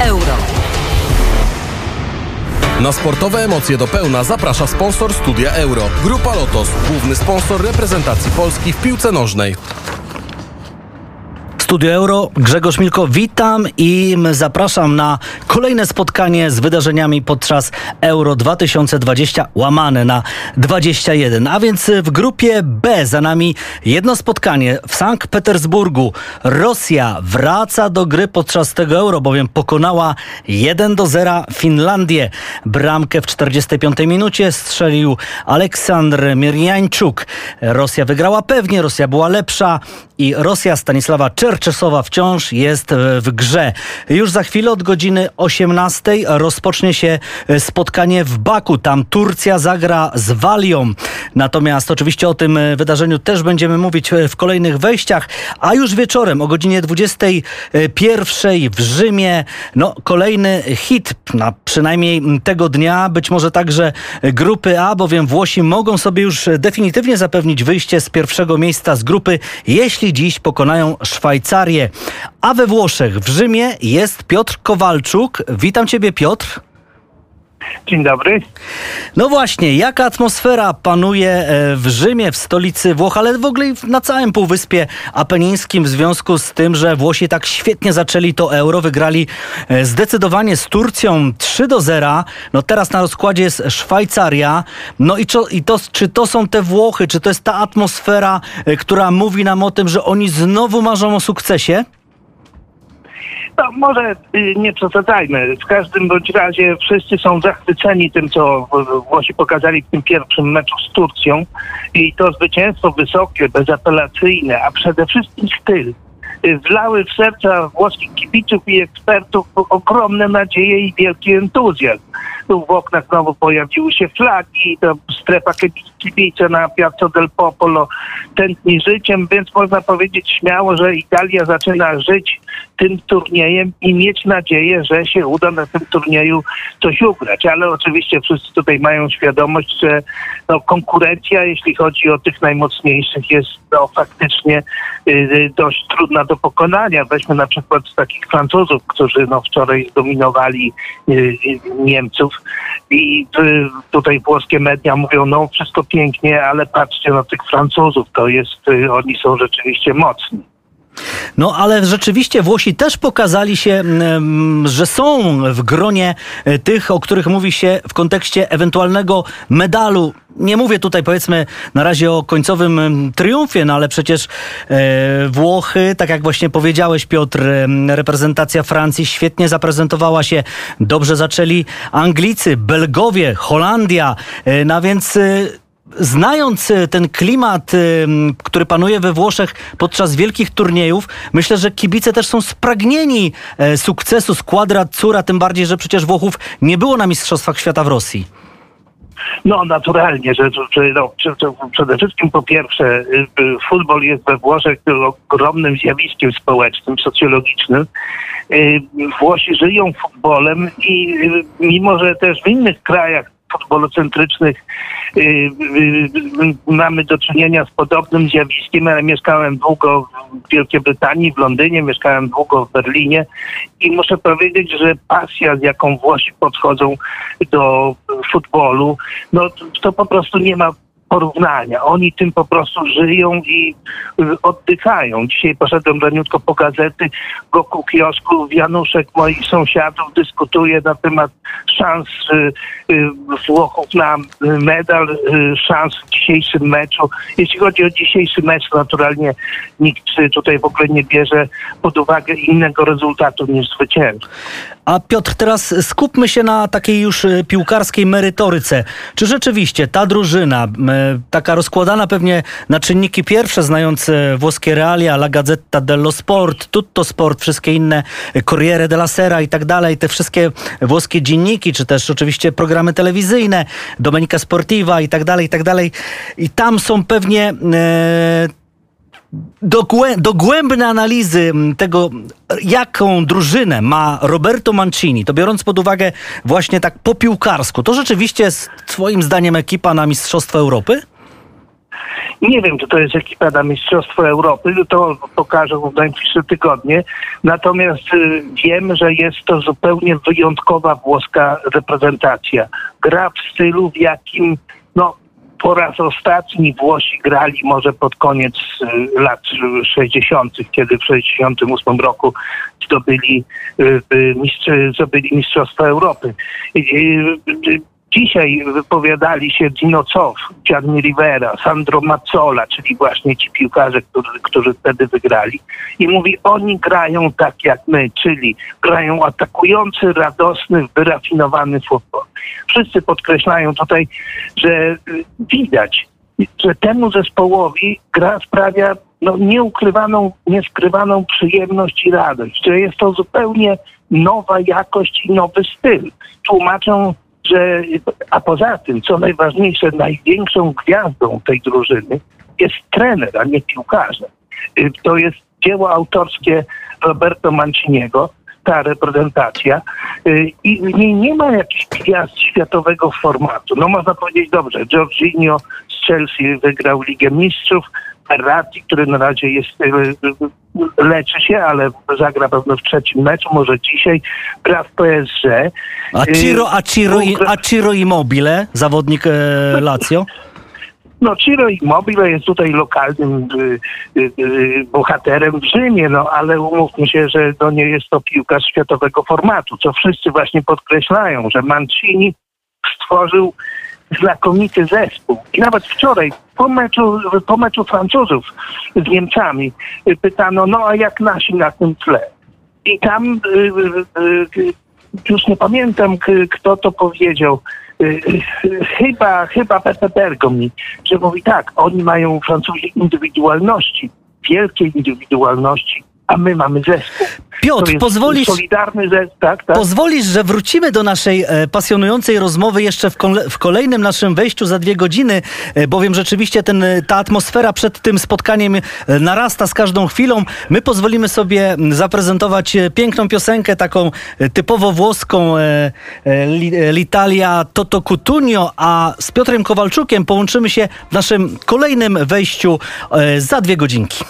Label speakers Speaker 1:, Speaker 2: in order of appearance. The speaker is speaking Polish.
Speaker 1: euro.
Speaker 2: Na sportowe emocje do pełna zaprasza sponsor Studia Euro. Grupa Lotos, główny sponsor reprezentacji Polski w piłce nożnej.
Speaker 3: Studio Euro, Grzegorz Milko, witam i zapraszam na kolejne spotkanie z wydarzeniami podczas Euro 2020 łamane na 21. A więc w grupie B za nami jedno spotkanie w Sankt Petersburgu. Rosja wraca do gry podczas tego Euro, bowiem pokonała 1 do 0 Finlandię. Bramkę w 45 minucie strzelił Aleksandr Mirjańczuk. Rosja wygrała pewnie, Rosja była lepsza i Rosja Stanisława Czerczesowa wciąż jest w grze. Już za chwilę od godziny 18 rozpocznie się spotkanie w Baku. Tam Turcja zagra z Walią. Natomiast oczywiście o tym wydarzeniu też będziemy mówić w kolejnych wejściach, a już wieczorem o godzinie 21 w Rzymie no kolejny hit, na przynajmniej tego dnia, być może także grupy A, bowiem Włosi mogą sobie już definitywnie zapewnić wyjście z pierwszego miejsca z grupy, jeśli dziś pokonają Szwajcarię. A we Włoszech, w Rzymie jest Piotr Kowalczuk. Witam Ciebie, Piotr.
Speaker 4: Dzień dobry.
Speaker 3: No właśnie, jaka atmosfera panuje e, w Rzymie, w stolicy Włoch, ale w ogóle na całym Półwyspie Apenińskim w związku z tym, że Włosi tak świetnie zaczęli to euro, wygrali e, zdecydowanie z Turcją 3 do 0. No teraz na rozkładzie jest Szwajcaria. No i, co, i to, czy to są te Włochy, czy to jest ta atmosfera, e, która mówi nam o tym, że oni znowu marzą o sukcesie?
Speaker 4: No, może y, nie przesadzajmy. W każdym bądź razie wszyscy są zachwyceni tym, co Włosi pokazali w tym pierwszym meczu z Turcją. I to zwycięstwo wysokie, bezapelacyjne, a przede wszystkim styl y, wlały w serca włoskich kibiców i ekspertów ogromne nadzieje i wielki entuzjazm. Tu w oknach znowu pojawiły się flagi, to strefa kibica na Piazza del Popolo tętni życiem, więc można powiedzieć śmiało, że Italia zaczyna żyć tym turniejem i mieć nadzieję, że się uda na tym turnieju coś ugrać. Ale oczywiście wszyscy tutaj mają świadomość, że no, konkurencja, jeśli chodzi o tych najmocniejszych, jest no, faktycznie y, dość trudna do pokonania. Weźmy na przykład takich Francuzów, którzy no, wczoraj zdominowali y, Niemców i tutaj włoskie media mówią, no wszystko pięknie, ale patrzcie na tych Francuzów, to jest, y, oni są rzeczywiście mocni.
Speaker 3: No ale rzeczywiście Włosi też pokazali się, że są w gronie e, tych, o których mówi się w kontekście ewentualnego medalu. Nie mówię tutaj powiedzmy na razie o końcowym triumfie, no ale przecież e, Włochy, tak jak właśnie powiedziałeś Piotr, reprezentacja Francji świetnie zaprezentowała się, dobrze zaczęli Anglicy, Belgowie, Holandia, e, no więc znając e, ten klimat, e, który panuje we Włoszech podczas wielkich turniejów, myślę, że kibice też są spragnieni e, sukcesu z Cura, tym bardziej, że przecież Włochów nie było na Mistrzostwach Świata w Rosji.
Speaker 4: No naturalnie, że, że no, przede wszystkim po pierwsze y, y, futbol jest we Włoszech ogromnym zjawiskiem społecznym, socjologicznym. Y, Włosi żyją futbolem i mimo, że też w innych krajach futbolocentrycznych y, y, mamy do czynienia z podobnym zjawiskiem, ale mieszkałem długo w Wielkiej Brytanii, w Londynie, mieszkałem długo w Berlinie i muszę powiedzieć, że pasja, z jaką Włosi podchodzą do futbolu, no to po prostu nie ma porównania. Oni tym po prostu żyją i y, oddychają. Dzisiaj poszedłem raniutko po gazety, wokół kiosku Januszek moich sąsiadów dyskutuje na temat szans y, y, Włochów na medal, szans w dzisiejszym meczu. Jeśli chodzi o dzisiejszy mecz, naturalnie nikt tutaj w ogóle nie bierze pod uwagę innego rezultatu niż zwycięstwo.
Speaker 3: A Piotr, teraz skupmy się na takiej już piłkarskiej merytoryce. Czy rzeczywiście ta drużyna taka rozkładana pewnie na czynniki pierwsze, znające włoskie realia, La Gazzetta dello Sport, Tutto Sport, wszystkie inne, Corriere della Sera i tak dalej, te wszystkie włoskie dzienniki, czy też oczywiście programy telewizyjne, Domenica Sportiva i tak dalej, i tak dalej. I tam są pewnie... Dogłębne analizy tego, jaką drużynę ma Roberto Mancini, to biorąc pod uwagę właśnie tak po piłkarsku, to rzeczywiście jest twoim zdaniem ekipa na Mistrzostwo Europy?
Speaker 4: Nie wiem, czy to jest ekipa na Mistrzostwo Europy, to pokażą w najbliższe tygodnie. Natomiast y, wiem, że jest to zupełnie wyjątkowa włoska reprezentacja. Gra w stylu, w jakim no, po raz ostatni Włosi grali może pod koniec y, lat 60., kiedy w 68 roku zdobyli, y, y, mistrz, zdobyli Mistrzostwo Europy. Dzisiaj wypowiadali się Dino Cof, Gianni Rivera, Sandro Mazzola, czyli właśnie ci piłkarze, którzy, którzy wtedy wygrali. I mówi, oni grają tak jak my, czyli grają atakujący, radosny, wyrafinowany futbol. Wszyscy podkreślają tutaj, że widać, że temu zespołowi gra sprawia no, nieukrywaną, nieskrywaną przyjemność i radość, że jest to zupełnie nowa jakość i nowy styl. Tłumaczą że, a poza tym, co najważniejsze, największą gwiazdą tej drużyny jest trener, a nie piłkarze. Y, To jest dzieło autorskie Roberto Manciniego, ta reprezentacja y, i w niej nie ma jakichś gwiazd światowego formatu. No można powiedzieć dobrze, Jorginho z Chelsea wygrał Ligę Mistrzów, Ferrati, który na razie jest, y, leczy się, ale zagra pewno w trzecim meczu, może dzisiaj, gra w PSG.
Speaker 3: A Ciro, a Ciro, a Ciro Immobile, zawodnik e, Lazio?
Speaker 4: No Ciro Immobile jest tutaj lokalnym y, y, y, bohaterem w Rzymie, no ale umówmy się, że to nie jest to piłkarz światowego formatu, co wszyscy właśnie podkreślają, że Mancini stworzył znakomity zespół. I nawet wczoraj po meczu, po meczu Francuzów z Niemcami y, pytano, no a jak nasi na tym tle? I tam y, y, już nie pamiętam, kto to powiedział. Chyba, chyba Pepe Bergomi, że mówi tak, oni mają Francuzi indywidualności, wielkie indywidualności, a my mamy zespół.
Speaker 3: Piotr, pozwolisz-
Speaker 4: Solidarny zespół, tak, tak.
Speaker 3: Pozwolisz, że wrócimy do naszej e, pasjonującej rozmowy jeszcze w, kole, w kolejnym naszym wejściu za dwie godziny, e, bowiem rzeczywiście ten, e, ta atmosfera przed tym spotkaniem e, narasta z każdą chwilą. My pozwolimy sobie zaprezentować e, piękną piosenkę, taką e, typowo włoską e, li, L'Italia Toto Cutugno, a z Piotrem Kowalczukiem połączymy się w naszym kolejnym wejściu za dwie godzinki.